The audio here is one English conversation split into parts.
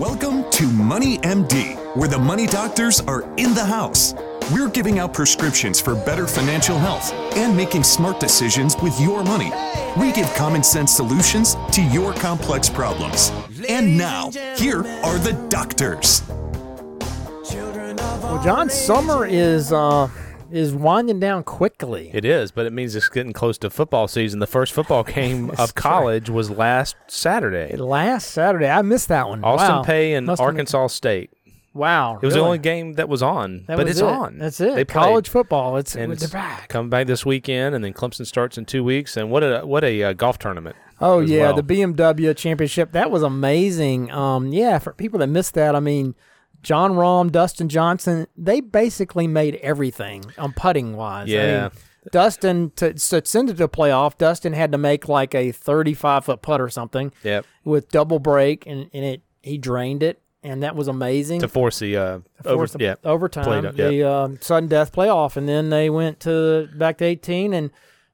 Welcome to Money MD, where the money doctors are in the house. We're giving out prescriptions for better financial health and making smart decisions with your money. We give common sense solutions to your complex problems. And now, here are the doctors. Well, John, summer is uh, is winding down quickly. It is, but it means it's getting close to football season. The first football game of college was last Saturday. Last Saturday, I missed that one. Austin wow. Pay and Must Arkansas State. Wow, It was the only game that was on, That but was it's it. on. That's it. They College played. football. It's and it's back. coming back this weekend, and then Clemson starts in two weeks. And what a what a uh, golf tournament! Oh yeah, well. the BMW championship. That was amazing. Um, yeah, for people that missed that, I mean, Jon Rahm, Dustin Johnson, they basically made everything on putting wise. I Yeah. mean, Dustin to, to send it to a playoff, Dustin had to make like a 35 foot putt or something Yep, with double break, and, and it he drained it, and that was amazing. to force the uh, over, the yeah, overtime, Played- the um, sudden death playoff, and then they went to back to 18, and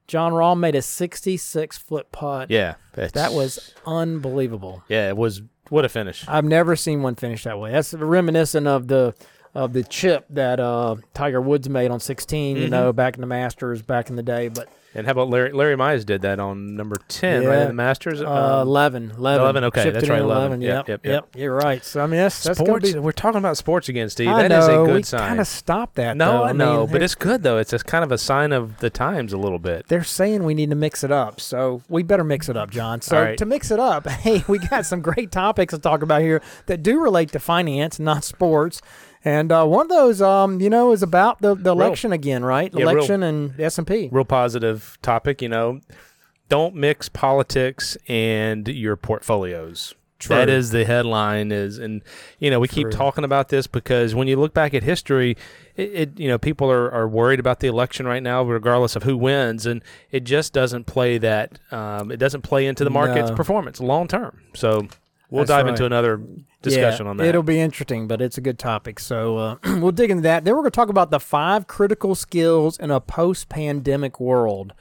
Jon Rahm made a 66 foot putt. yeah. That was unbelievable. yeah. It was what a finish. I've never seen one finish that way. That's reminiscent of the of the chip that uh, Tiger Woods made on 16. Mm-hmm. You know, back in the Masters back in the day. But And how about Larry? Larry Mize did that on number ten, right? In the Masters. uh, Um, 11, 11, 11, okay, Chipped that's right, 11. 11. Yep, Yep, yep, yep. You're right. So I mean, that's that's sports. gonna be. We're talking about sports again, Steve. I That know is a good we sign. kind of stop that. no, though. I know, mean, but it's good though. It's a kind of a sign of the times a little bit. they're saying we need to mix it up, so we better mix it up, John. So right. to mix it up, hey, we got some great topics to talk about here that do relate to finance, not sports. And uh, one of those, um, you know, is about the, the Real- election again, right? Yeah, real- election and S and P. Real positive topic. You know, don't mix politics and your portfolios. That True. is the headline. Is and you know we keep talking about this because when you look back at history, it, it you know people are, are worried about the election right now, regardless of who wins, and it just doesn't play that. Um, it doesn't play into the market's No. performance long term. So we'll That's dive right. into another discussion yeah, on that. It'll be interesting, but it's a good topic. So uh, we'll dig into that. Then we're going to talk about the five critical skills in a post-pandemic world.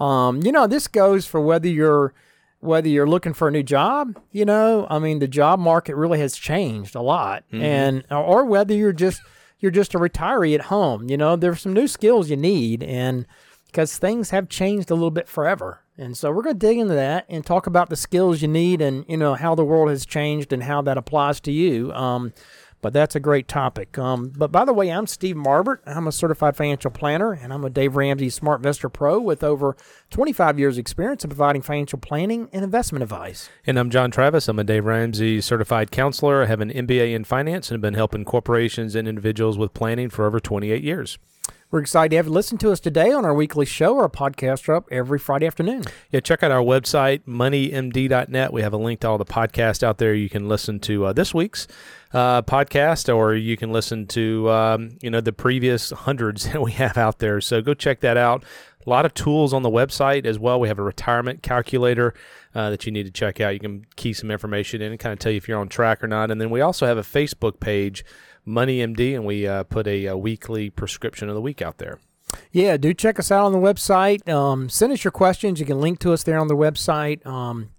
Um, you know, this goes for whether you're whether you're looking for a new job. You know, I mean, the job market really has changed a lot, Mm-hmm. and or whether you're just you're just a retiree at home. You know, there's some new skills you need, and because things have changed a little bit forever. And so we're going to dig into that and talk about the skills you need and, you know, how the world has changed and how that applies to you. Um, but that's a great topic. Um, but by the way, I'm Steve Marbert. I'm a certified financial planner and I'm a Dave Ramsey SmartVestor Pro with over 25 years experience in providing financial planning and investment advice. And I'm John Travis. I'm a Dave Ramsey certified counselor. I have an MBA in finance and have been helping corporations and individuals with planning for over 28 years. We're excited to have you listen to us today on our weekly show. Our podcasts are up every Friday afternoon. Yeah, check out our website, moneymd.net. We have a link to all the podcasts out there. You can listen to uh, this week's uh, podcast, or you can listen to um, you know the previous hundreds that we have out there. So go check that out. A lot of tools on the website as well. We have a retirement calculator uh, that you need to check out. You can key some information in and kind of tell you if you're on track or not. And then we also have a Facebook page, Money MD, and we uh, put a, a weekly prescription of the week out there. Yeah, do check us out on the website. Um, send us your questions. You can link to us there on the website um,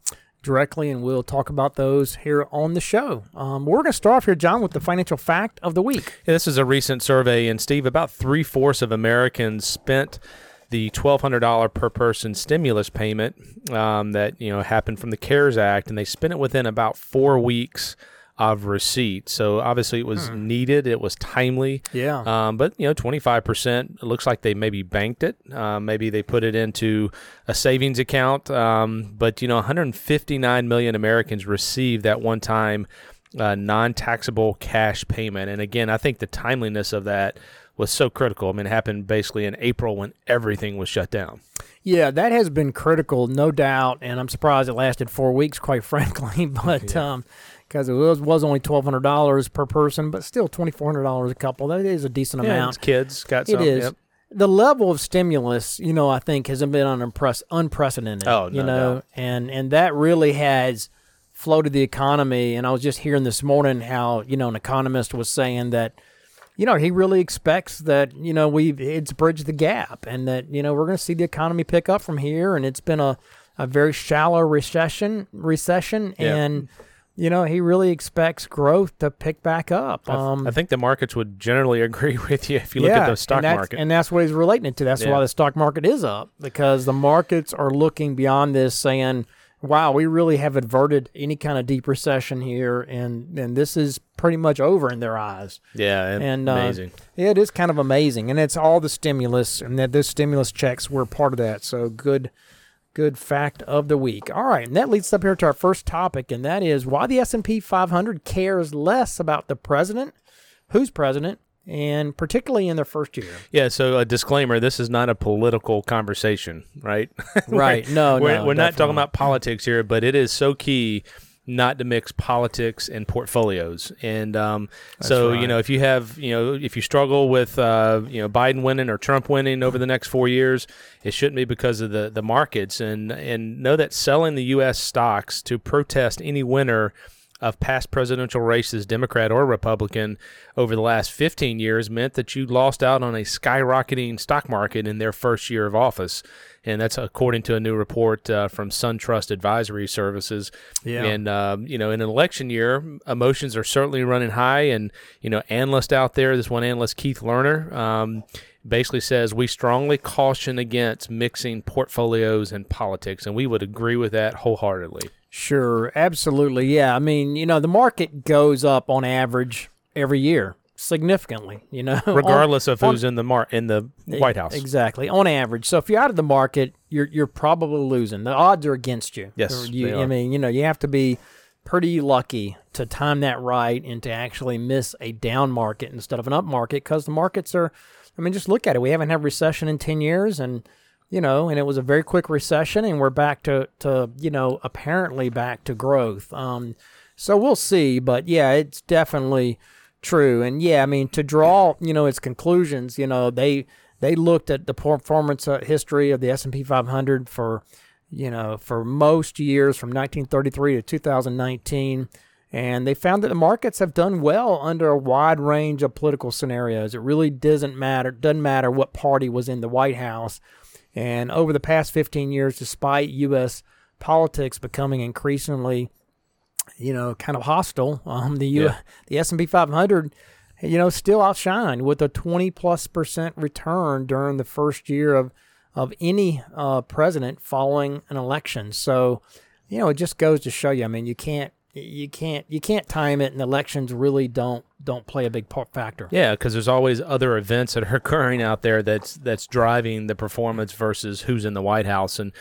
directly, and we'll talk about those here on the show. Um, we're going to start off here, John, with the financial fact of the week. Yeah, this is a recent survey, and Steve, about three fourths of Americans spent the twelve hundred dollar per person stimulus payment um, that you know happened from the CARES Act, and they spent it within about four weeks of receipt. So obviously, it was needed. It was timely. Yeah. Um, but you know, twenty five percent. It looks like they maybe banked it. Uh, maybe they put it into a savings account. Um, but you know, one hundred fifty nine million Americans received that one time uh, non taxable cash payment. And again, I think the timeliness of that was so critical. I mean, it happened basically in April when everything was shut down. Yeah, that has been critical, no doubt, and I'm surprised it lasted four weeks, quite frankly. But um, because it was was only twelve hundred dollars per person, but still twenty four hundred dollars a couple. That is a decent Yeah, amount. kids got It some. is. Yep. The level of stimulus, you know, I think has been unimpress- unprecedented. Oh, you no know, doubt. and and that really has floated the economy. And I was just hearing this morning how you know an economist was saying that you know he really expects that you know we've it's bridged the gap and that you know we're going to see the economy pick up from here. And it's been a a very shallow recession recession Yeah. and you know, he really expects growth to pick back up. Um, I think the markets would generally agree with you if you look at the stock and market. and that's what he's relating it to. That's Yeah. why the stock market is up because the markets are looking beyond this, saying, "Wow, we really have averted any kind of deep recession here, and and this is pretty much over in their eyes." yeah, And uh, yeah, it is kind of amazing, and it's all the stimulus, and that those stimulus checks were part of that. So good, good fact of the week. All right, and that leads us up here to our first topic, and that is why the S and P 500 cares less about the president, who's president, and particularly in their first year. Yeah, so a disclaimer: this is not a political conversation, right? Right. No, we're, no, we're not talking about politics here, but it is so key not to mix politics and portfolios. And um, so, you know, if you have, you know, if you struggle with, uh, you know, Biden winning or Trump winning over the next four years, it shouldn't be because of the the markets. And and know that selling the U.S. stocks to protest any winner of past presidential races, Democrat or Republican, over the last 15 years meant that you lost out on a skyrocketing stock market in their first year of office. And that's according to a new report uh, from SunTrust Advisory Services. Yeah. And, um, you know, in an election year, emotions are certainly running high. And, you know, analyst out there, this one analyst, Keith Lerner, um, basically says we strongly caution against mixing portfolios and politics. And we would agree with that wholeheartedly. Sure, absolutely. Yeah, I mean, you know, the market goes up on average every year significantly. You know, on- regardless of on- who's in the mar- in the White House. Exactly, on average. So if you're out of the market, you're you're probably losing. The odds are against you. Yes, you, I mean, you know, you have to be pretty lucky to time that right and to actually miss a down market instead of an up market because the markets are. I mean, just look at it. We haven't had recession in ten years, and you know, and it was a very quick recession, and we're back to to you know apparently back to growth. Um, so we'll see, but yeah, it's definitely true. And yeah, I mean to draw you know its conclusions, you know they they looked at the performance uh, history of the S and P 500 for you know for most years from 1933 to 2019. And they found that the markets have done well under a wide range of political scenarios. It really doesn't matter doesn't matter what party was in the White House. And over the past 15 years, despite U.S. politics becoming increasingly, you know, kind of hostile, um, the U- Yeah. the S&P 500, you know, still outshined with a 20 plus percent return during the first year of of any uh, president following an election. So, you know, it just goes to show you. I mean, you can't you can't you can't time it, and elections really don't don't play a big part factor. Yeah, because there's always other events that are occurring out there that's that's driving the performance versus who's in the White House. And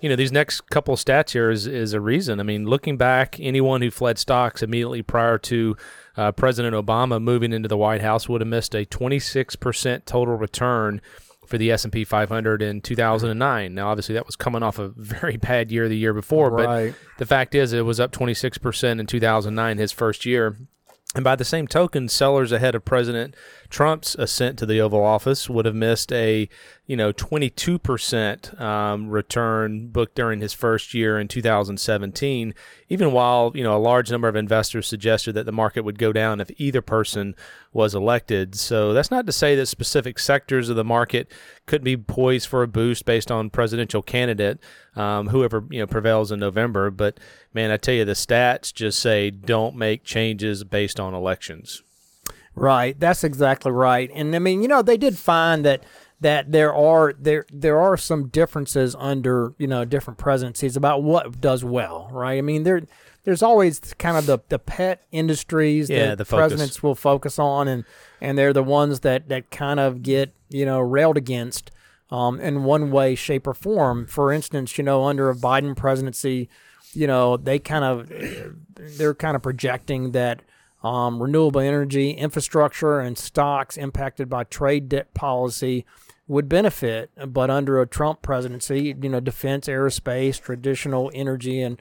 you know, these next couple of stats here is is a reason. I mean, looking back, anyone who fled stocks immediately prior to uh, President Obama moving into the White House would have missed a 26% total return for the S&P 500 in 2009. Now, obviously, that was coming off a very bad year the year before, Right. but the fact is, it was up 26% in 2009, his first year. And by the same token, sellers ahead of President Trump's ascent to the Oval Office would have missed a, you know, 22% um, return booked during his first year in 2017, even while, you know, a large number of investors suggested that the market would go down if either person was elected. So that's not to say that specific sectors of the market could be poised for a boost based on presidential candidate, um, whoever, you know, prevails in November. But man, I tell you, the stats just say don't make changes based on elections. Right, that's exactly right. And I mean, you know, they did find that that there are there there are some differences under you know different presidencies about what does well. Right. I mean, there there's always kind of the, the pet industries Yeah, that the focus. presidents will focus on, and and they're the ones that that kind of get you know railed against. Um, in one way, shape, or form. For instance, you know, under a Biden presidency, you know, they kind of they're kind of projecting that um, renewable energy, infrastructure, and stocks impacted by trade debt policy would benefit. But under a Trump presidency, you know, defense, aerospace, traditional energy, and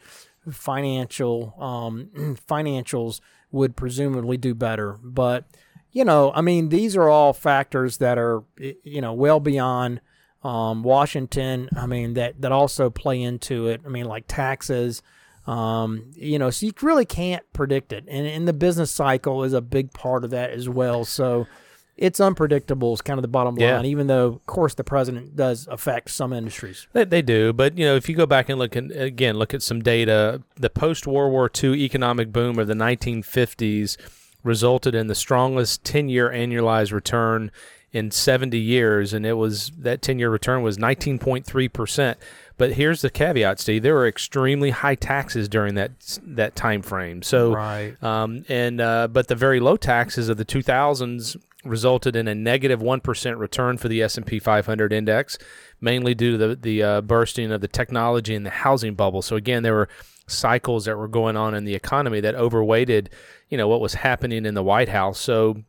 financial um, financials would presumably do better. But you know, I mean, these are all factors that are you know well beyond um, Washington. I mean, that that also play into it. I mean, like taxes. Um, you know, so you really can't predict it, and, and the business cycle is a big part of that as well. So, it's unpredictable is kind of the bottom Yeah. line. Even though, of course, the president does affect some industries. They, they do, but you know, if you go back and look at again, look at some data, the post World War II economic boom of the 1950s resulted in the strongest 10-year annualized return in 70 years, and it was that 10-year return was 19.3 percent. But here's the caveat, Steve: there were extremely high taxes during that that time frame. So, Right. um, and uh, but the very low taxes of the 2000s resulted in a negative one percent return for the S and P 500 index, mainly due to the the uh, bursting of the technology and the housing bubble. So again, there were cycles that were going on in the economy that overweighted, you know, what was happening in the White House. So,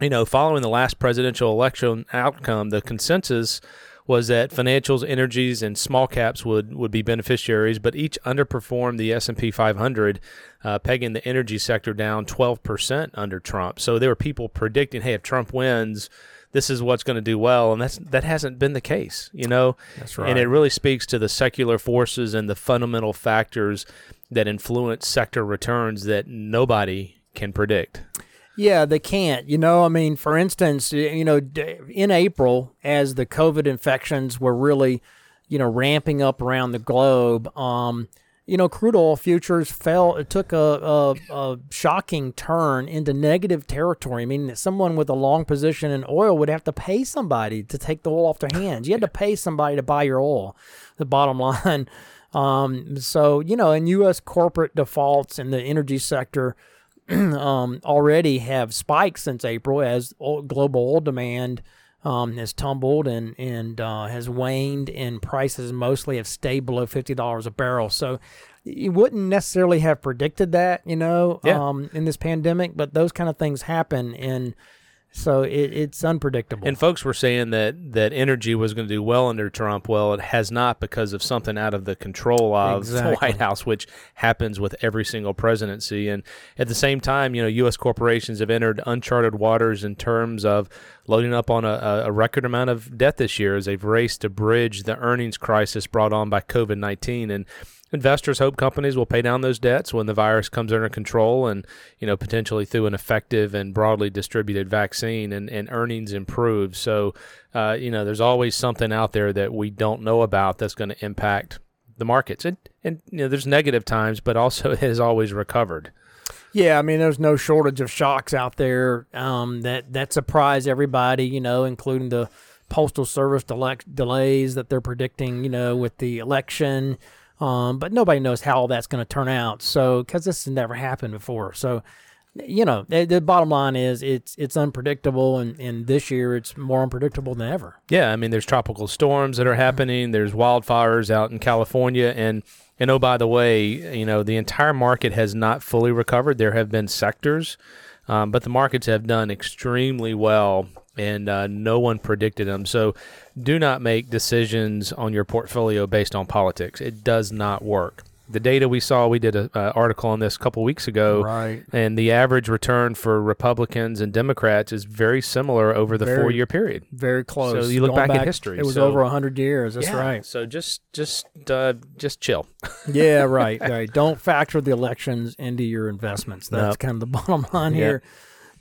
you know, following the last presidential election outcome, the consensus was that financials, energies, and small caps would, would be beneficiaries, but each underperformed the S&P 500, uh, pegging the energy sector down 12% under Trump. So there were people predicting, hey, if Trump wins, this is what's going to do well, and that's that hasn't been the case, you know. That's right. And it really speaks to the secular forces and the fundamental factors that influence sector returns that nobody can predict. Yeah, they can't. You know, I mean, for instance, you know, in April, as the COVID infections were really, you know, ramping up around the globe, um, you know, crude oil futures fell. It took a, a, a shocking turn into negative territory. I mean, someone with a long position in oil would have to pay somebody to take the oil off their hands. You had to pay somebody to buy your oil. The bottom line. Um, so you know, in U.S. corporate defaults in the energy sector um, already have spiked since April as oil, global oil demand um, has tumbled and and uh, has waned, and prices mostly have stayed below fifty dollars a barrel. So you wouldn't necessarily have predicted that, you know, Yeah. um, in this pandemic, but those kind of things happen, and so it, it's unpredictable. And folks were saying that that energy was going to do well under Trump. Well, it has not because of something out of the control of the White House, which happens with every single presidency. And at the same time, you know, U.S. corporations have entered uncharted waters in terms of loading up on a, a- a record amount of debt this year as they've raced to bridge the earnings crisis brought on by COVID nineteen. And investors hope companies will pay down those debts when the virus comes under control and you know potentially through an effective and broadly distributed vaccine and, and earnings improve so uh, you know there's always something out there that we don't know about that's going to impact the markets and, and you know there's negative times but also it has always recovered Yeah, I mean, there's no shortage of shocks out there um, that that surprise everybody. You know, including the postal service delays that they're predicting. You know, with the election, um, but nobody knows how all that's going to turn out. So, because this has never happened before, so you know, the, the bottom line is it's it's unpredictable, and, and this year it's more unpredictable than ever. Yeah, I mean, there's tropical storms that are happening. There's wildfires out in California, and and oh, by the way, you know, the entire market has not fully recovered. There have been sectors, um, but the markets have done extremely well, and uh, no one predicted them. So, do not make decisions on your portfolio based on politics. It does not work. The data we saw, we did an uh, article on this a couple weeks ago, Right. and the average return for Republicans and Democrats is very similar over the Very- four-year period. Very close. So you look Going back at history, It was so- over hundred years. That's Yeah, right. So just just uh, just chill. Yeah, right, right. Don't factor the elections into your investments. That's Nope. kind of the bottom line Yeah. here.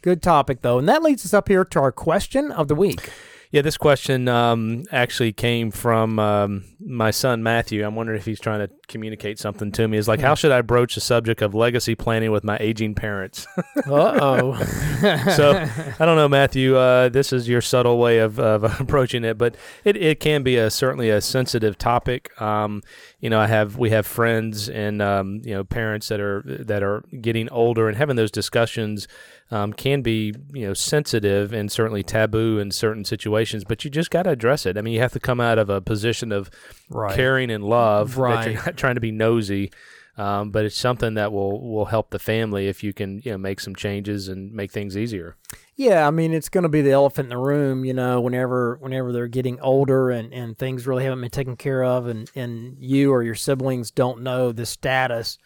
Good topic, though. And that leads us up here to our question of the week. Yeah, this question um, actually came from um, my son Matthew. I'm wondering if he's trying to communicate something to me. Is like, how should I broach the subject of legacy planning with my aging parents? Uh oh. so I don't know, Matthew. Uh, this is your subtle way of, of approaching it, but it, it can be a certainly a sensitive topic. Um, you know, I have we have friends and um, you know parents that are that are getting older and having those discussions um, can be you know sensitive and certainly taboo in certain situations. But you just got to address it. I mean, you have to come out of a position of Right. caring and love. That Right. you're not trying to be nosy. Um, but it's something that will will help the family if you can you know make some changes and make things easier. Yeah, I mean it's going to be the elephant in the room, you know, whenever whenever they're getting older and, and things really haven't been taken care of and, and you or your siblings don't know the status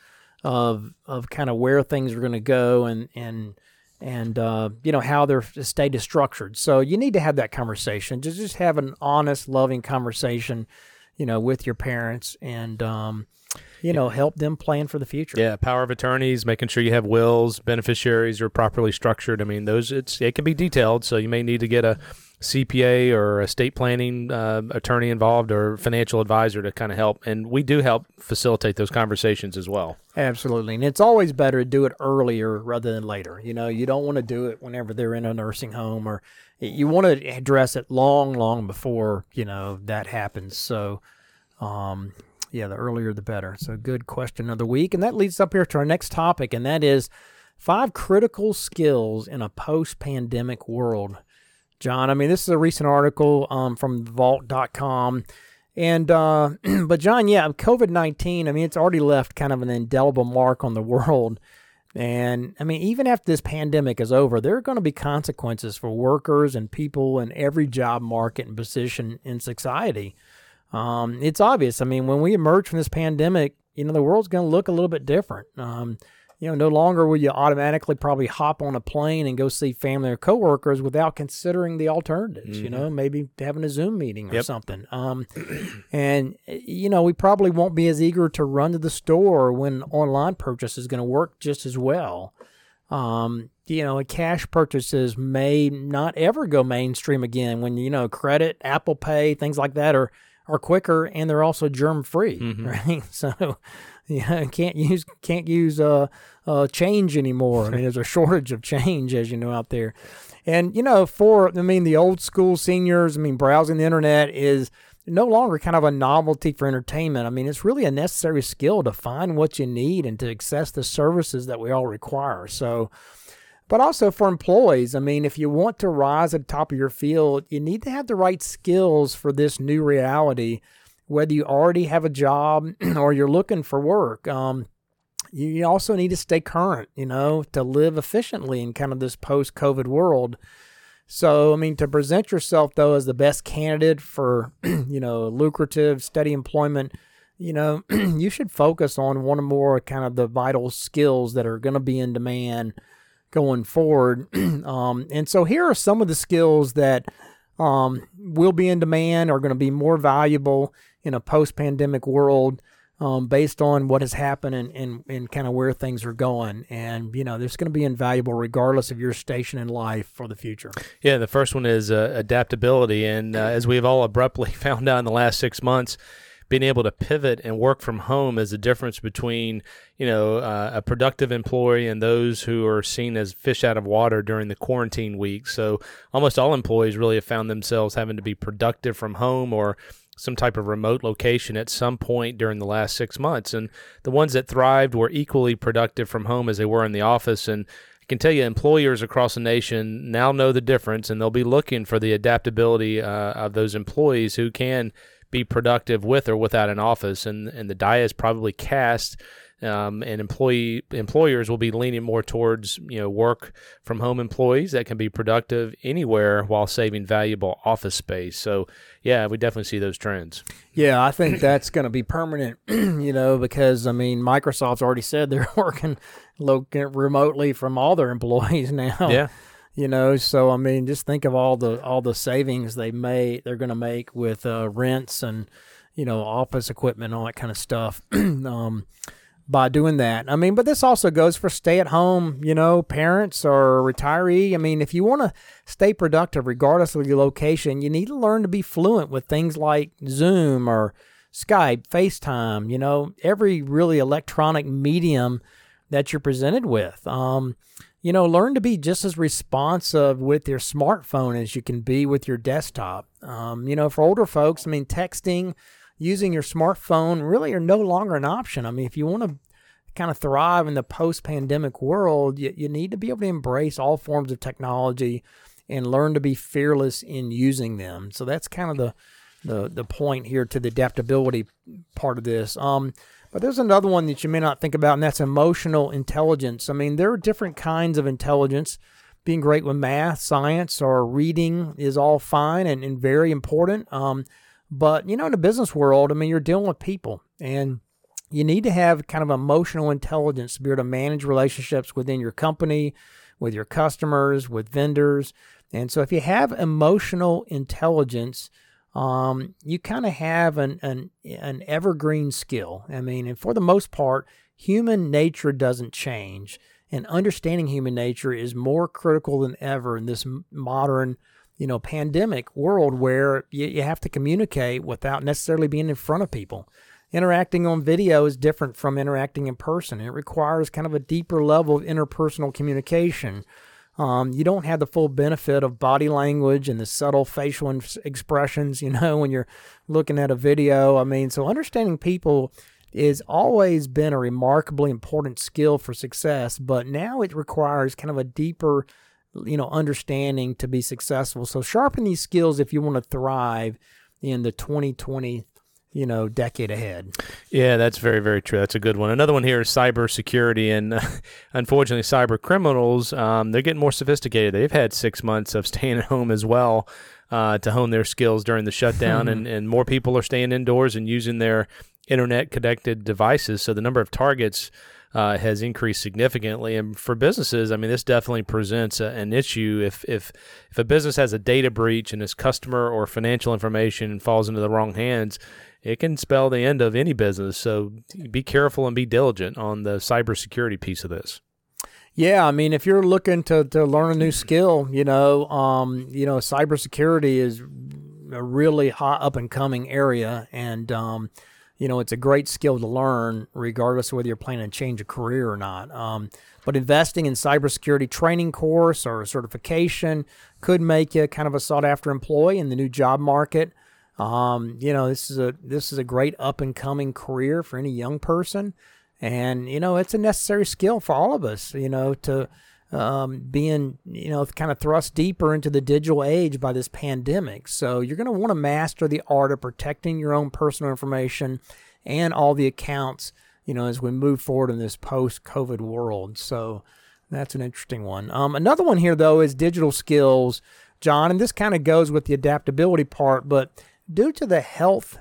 of of kind of where things are going to go and and and uh, you know how their estate is structured. So you need to have that conversation. Just just have an honest, loving conversation, you know, with your parents and um, you know, help them plan for the future. Yeah, power of attorneys, making sure you have wills, beneficiaries are properly structured. I mean, those it's it can be detailed, so you may need to get a CPA or estate planning uh, attorney involved or financial advisor to kind of help. And we do help facilitate those conversations as well. Absolutely. And it's always better to do it earlier rather than later. You know, you don't want to do it whenever they're in a nursing home or you want to address it long, long before, you know, that happens. So, um, yeah, the earlier the better. So, good question of the week. And that leads up here to our next topic, and that is five critical skills in a post pandemic world. John. I mean, this is a recent article um, from Vault.com. And, uh, but John, yeah, COVID 19, I mean, it's already left kind of an indelible mark on the world. And I mean, even after this pandemic is over, there are going to be consequences for workers and people in every job market and position in society. Um, it's obvious. I mean, when we emerge from this pandemic, you know, the world's going to look a little bit different. Um, you know, no longer will you automatically probably hop on a plane and go see family or coworkers without considering the alternatives. Mm-hmm. You know, maybe having a Zoom meeting or yep. something. Um, and you know, we probably won't be as eager to run to the store when online purchase is going to work just as well. Um, you know, cash purchases may not ever go mainstream again when you know credit, Apple Pay, things like that are are quicker and they're also germ free, mm-hmm. right? So yeah, can't use can't use uh, uh, change anymore. I mean, there's a shortage of change, as you know, out there. And you know, for I mean, the old school seniors, I mean, browsing the internet is no longer kind of a novelty for entertainment. I mean, it's really a necessary skill to find what you need and to access the services that we all require. So, but also for employees, I mean, if you want to rise at the top of your field, you need to have the right skills for this new reality whether you already have a job or you're looking for work. Um, you also need to stay current, you know, to live efficiently in kind of this post COVID world. So, I mean, to present yourself, though, as the best candidate for, you know, lucrative, steady employment, you know, you should focus on one or more kind of the vital skills that are going to be in demand going forward. um, and so here are some of the skills that um, will be in demand, are going to be more valuable in a post pandemic world um, based on what has happened and, and, and kind of where things are going. And, you know, there's going to be invaluable regardless of your station in life for the future. Yeah, the first one is uh, adaptability. And uh, as we've all abruptly found out in the last six months, being able to pivot and work from home is the difference between you know uh, a productive employee and those who are seen as fish out of water during the quarantine week. So almost all employees really have found themselves having to be productive from home or some type of remote location at some point during the last six months. And the ones that thrived were equally productive from home as they were in the office. And I can tell you, employers across the nation now know the difference, and they'll be looking for the adaptability uh, of those employees who can be productive with or without an office. And and the die is probably cast um, and employee employers will be leaning more towards you know work from home employees that can be productive anywhere while saving valuable office space. So yeah, we definitely see those trends. Yeah, I think that's going to be permanent. you know, because I mean, Microsoft's already said they're working looking remotely from all their employees now. Yeah. You know, so I mean, just think of all the all the savings they may they're going to make with uh, rents and you know office equipment all that kind of stuff. um, by doing that. I mean, but this also goes for stay at home, you know, parents or retiree. I mean, if you want to stay productive regardless of your location, you need to learn to be fluent with things like Zoom or Skype, FaceTime, you know, every really electronic medium that you're presented with. Um, you know, learn to be just as responsive with your smartphone as you can be with your desktop. Um, you know, for older folks, I mean, texting, using your smartphone really are no longer an option. I mean, if you want to kind of thrive in the post pandemic world, you, you need to be able to embrace all forms of technology and learn to be fearless in using them. So that's kind of the the, the point here to the adaptability part of this. Um, but there's another one that you may not think about, and that's emotional intelligence. I mean, there are different kinds of intelligence. Being great with math, science, or reading is all fine and, and very important. Um, but, you know, in the business world, I mean, you're dealing with people and you need to have kind of emotional intelligence to be able to manage relationships within your company, with your customers, with vendors. And so if you have emotional intelligence, um, you kind of have an, an an evergreen skill. I mean, and for the most part, human nature doesn't change, and understanding human nature is more critical than ever in this modern, you know, pandemic world where you, you have to communicate without necessarily being in front of people. Interacting on video is different from interacting in person. It requires kind of a deeper level of interpersonal communication. Um, you don't have the full benefit of body language and the subtle facial expressions, you know, when you're looking at a video. I mean, so understanding people has always been a remarkably important skill for success, but now it requires kind of a deeper, you know, understanding to be successful. So sharpen these skills if you want to thrive in the 2020 you know decade ahead. Yeah, that's very very true. That's a good one. Another one here is cybersecurity, and uh, unfortunately, cyber criminals um, they're getting more sophisticated. They've had six months of staying at home as well uh, to hone their skills during the shutdown, and and more people are staying indoors and using their internet connected devices. So the number of targets. Uh, has increased significantly, and for businesses, I mean, this definitely presents a, an issue. If if if a business has a data breach and its customer or financial information falls into the wrong hands, it can spell the end of any business. So be careful and be diligent on the cybersecurity piece of this. Yeah, I mean, if you're looking to, to learn a new skill, you know, um, you know, cybersecurity is a really hot up and coming area, and um, you know, it's a great skill to learn, regardless of whether you're planning to change a career or not. Um, but investing in cybersecurity training course or certification could make you kind of a sought after employee in the new job market. Um, you know, this is a this is a great up and coming career for any young person, and you know, it's a necessary skill for all of us. You know, to um, being you know kind of thrust deeper into the digital age by this pandemic. So you're going to want to master the art of protecting your own personal information and all the accounts. You know, as we move forward in this post-COVID world. So that's an interesting one. Um, another one here though is digital skills, John, and this kind of goes with the adaptability part, but due to the health,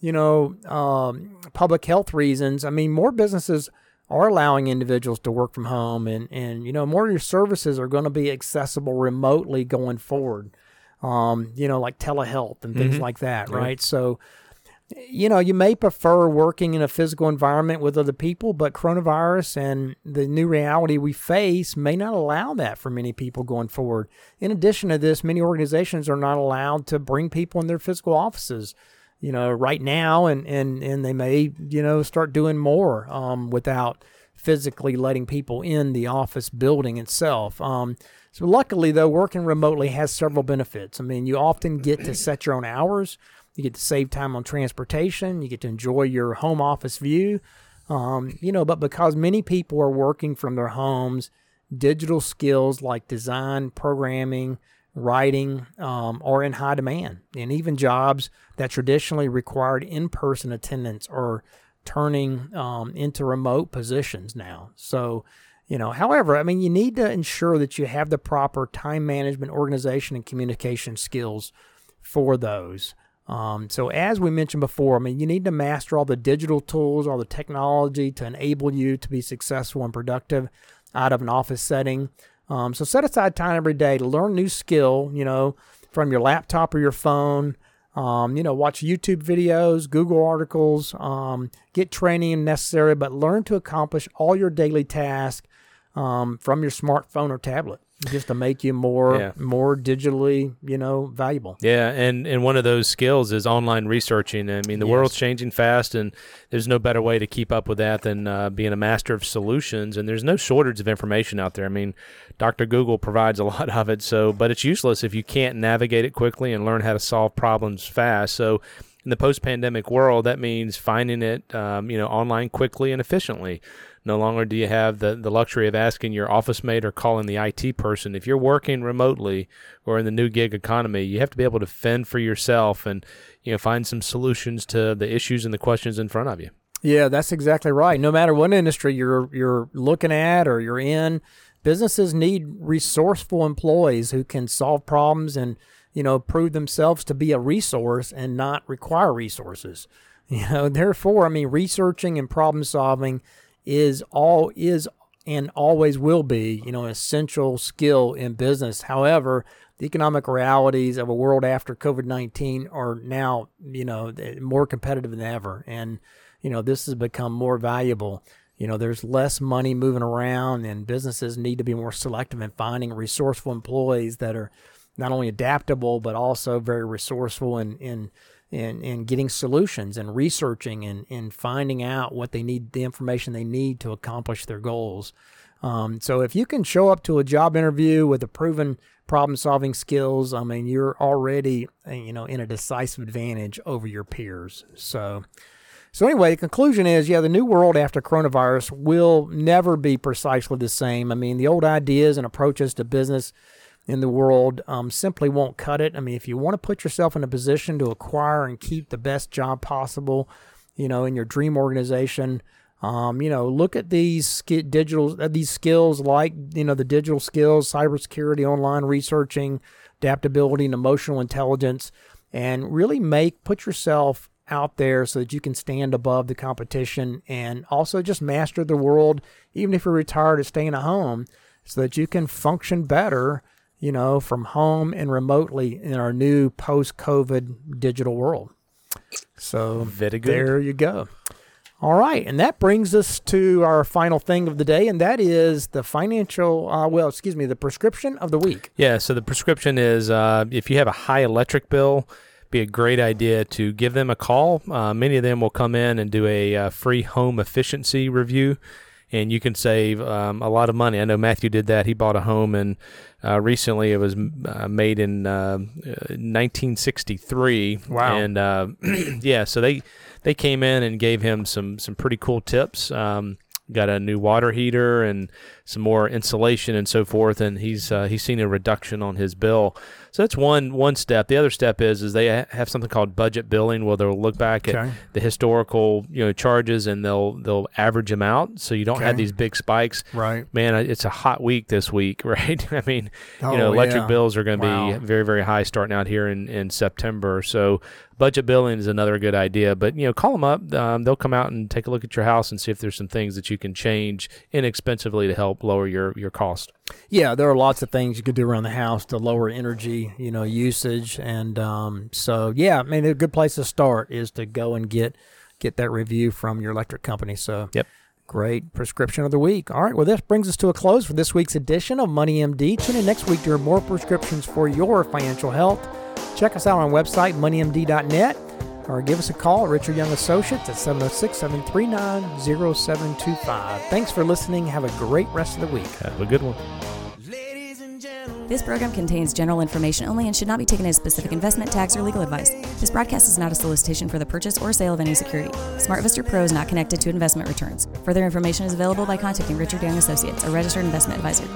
you know, um, public health reasons, I mean, more businesses are allowing individuals to work from home, and and you know, more of your services are going to be accessible remotely going forward. Um, you know, like telehealth and things mm-hmm. like that, right? right? So, you know, you may prefer working in a physical environment with other people, but coronavirus and the new reality we face may not allow that for many people going forward. In addition to this, many organizations are not allowed to bring people in their physical offices, you know, right now, and and and they may, you know, start doing more um, without physically letting people in the office building itself. Um, so, luckily, though, working remotely has several benefits. I mean, you often get to set your own hours you get to save time on transportation. You get to enjoy your home office view. Um, you know, but because many people are working from their homes, digital skills like design, programming, writing um, are in high demand. And even jobs that traditionally required in person attendance are turning um, into remote positions now. So, you know, however, I mean, you need to ensure that you have the proper time management, organization, and communication skills for those. Um, so as we mentioned before, I mean, you need to master all the digital tools, all the technology to enable you to be successful and productive out of an office setting. Um, so set aside time every day to learn new skill, you know, from your laptop or your phone. Um, you know, watch YouTube videos, Google articles, um, get training necessary, but learn to accomplish all your daily tasks um, from your smartphone or tablet just to make you more yeah. more digitally you know valuable yeah and and one of those skills is online researching i mean the yes. world's changing fast and there's no better way to keep up with that than uh, being a master of solutions and there's no shortage of information out there i mean dr google provides a lot of it so but it's useless if you can't navigate it quickly and learn how to solve problems fast so in the post-pandemic world that means finding it um, you know online quickly and efficiently no longer do you have the, the luxury of asking your office mate or calling the IT person. If you're working remotely or in the new gig economy, you have to be able to fend for yourself and you know find some solutions to the issues and the questions in front of you. Yeah, that's exactly right. No matter what industry you're you're looking at or you're in, businesses need resourceful employees who can solve problems and you know prove themselves to be a resource and not require resources. You know, therefore, I mean, researching and problem solving is all is and always will be, you know, an essential skill in business. However, the economic realities of a world after COVID 19 are now, you know, eh, more competitive than ever. And, you know, this has become more valuable. You know, there's less money moving around, and businesses need to be more selective in finding resourceful employees that are not only adaptable, but also very resourceful in, in in, in getting solutions and researching and, and finding out what they need, the information they need to accomplish their goals. Um, so if you can show up to a job interview with a proven problem solving skills, I mean, you're already, uh, you know, in a decisive advantage over your peers. So, so anyway, the conclusion is, yeah, the new world after coronavirus will never be precisely the same. I mean, the old ideas and approaches to business in the world um, simply won't cut it. I mean, if you want to put yourself in a position to acquire and keep the best job possible, you know, in your dream organization, um, you know, look at these digital uh, these skills like you know the digital skills, cybersecurity, online researching, adaptability, and emotional intelligence, and really make put yourself out there so that you can stand above the competition and also just master the world, even if you're retired or staying at home, so that you can function better you know, from home and remotely in our new post COVID digital world. So there you go. All right, and that brings us to our final thing of the day, and that is the financial, uh, well, excuse me, the prescription of the week. Yeah, so the prescription is uh, if you have a high electric bill, be a great idea to give them a call. Uh, many of them will come in and do a uh, free home efficiency review and you can save um, a lot of money. I know Matthew did that. He bought a home, and uh, recently it was uh, made in uh, 1963. Wow! And uh, yeah, so they they came in and gave him some some pretty cool tips. Um, got a new water heater and some more insulation and so forth, and he's uh, he's seen a reduction on his bill. So that's one one step. The other step is is they have something called budget billing, where they'll look back okay. at the historical you know charges and they'll they'll average them out, so you don't okay. have these big spikes. Right, man, it's a hot week this week, right? I mean, oh, you know, electric yeah. bills are going to wow. be very very high starting out here in in September. So budget billing is another good idea. But you know, call them up. Um, they'll come out and take a look at your house and see if there's some things that you can change inexpensively to help lower your your cost. Yeah, there are lots of things you could do around the house to lower energy, you know, usage, and um, so yeah, I mean, a good place to start is to go and get get that review from your electric company. So yep. Great prescription of the week. All right, well, this brings us to a close for this week's edition of Money MD. Tune in next week to hear more prescriptions for your financial health. Check us out on our website, moneymd.net, or give us a call at Richard Young Associates at 706 739 0725. Thanks for listening. Have a great rest of the week. Have a good one. This program contains general information only and should not be taken as specific investment, tax, or legal advice. This broadcast is not a solicitation for the purchase or sale of any security. SmartVestor Pro is not connected to investment returns. Further information is available by contacting Richard Young Associates, a registered investment advisor.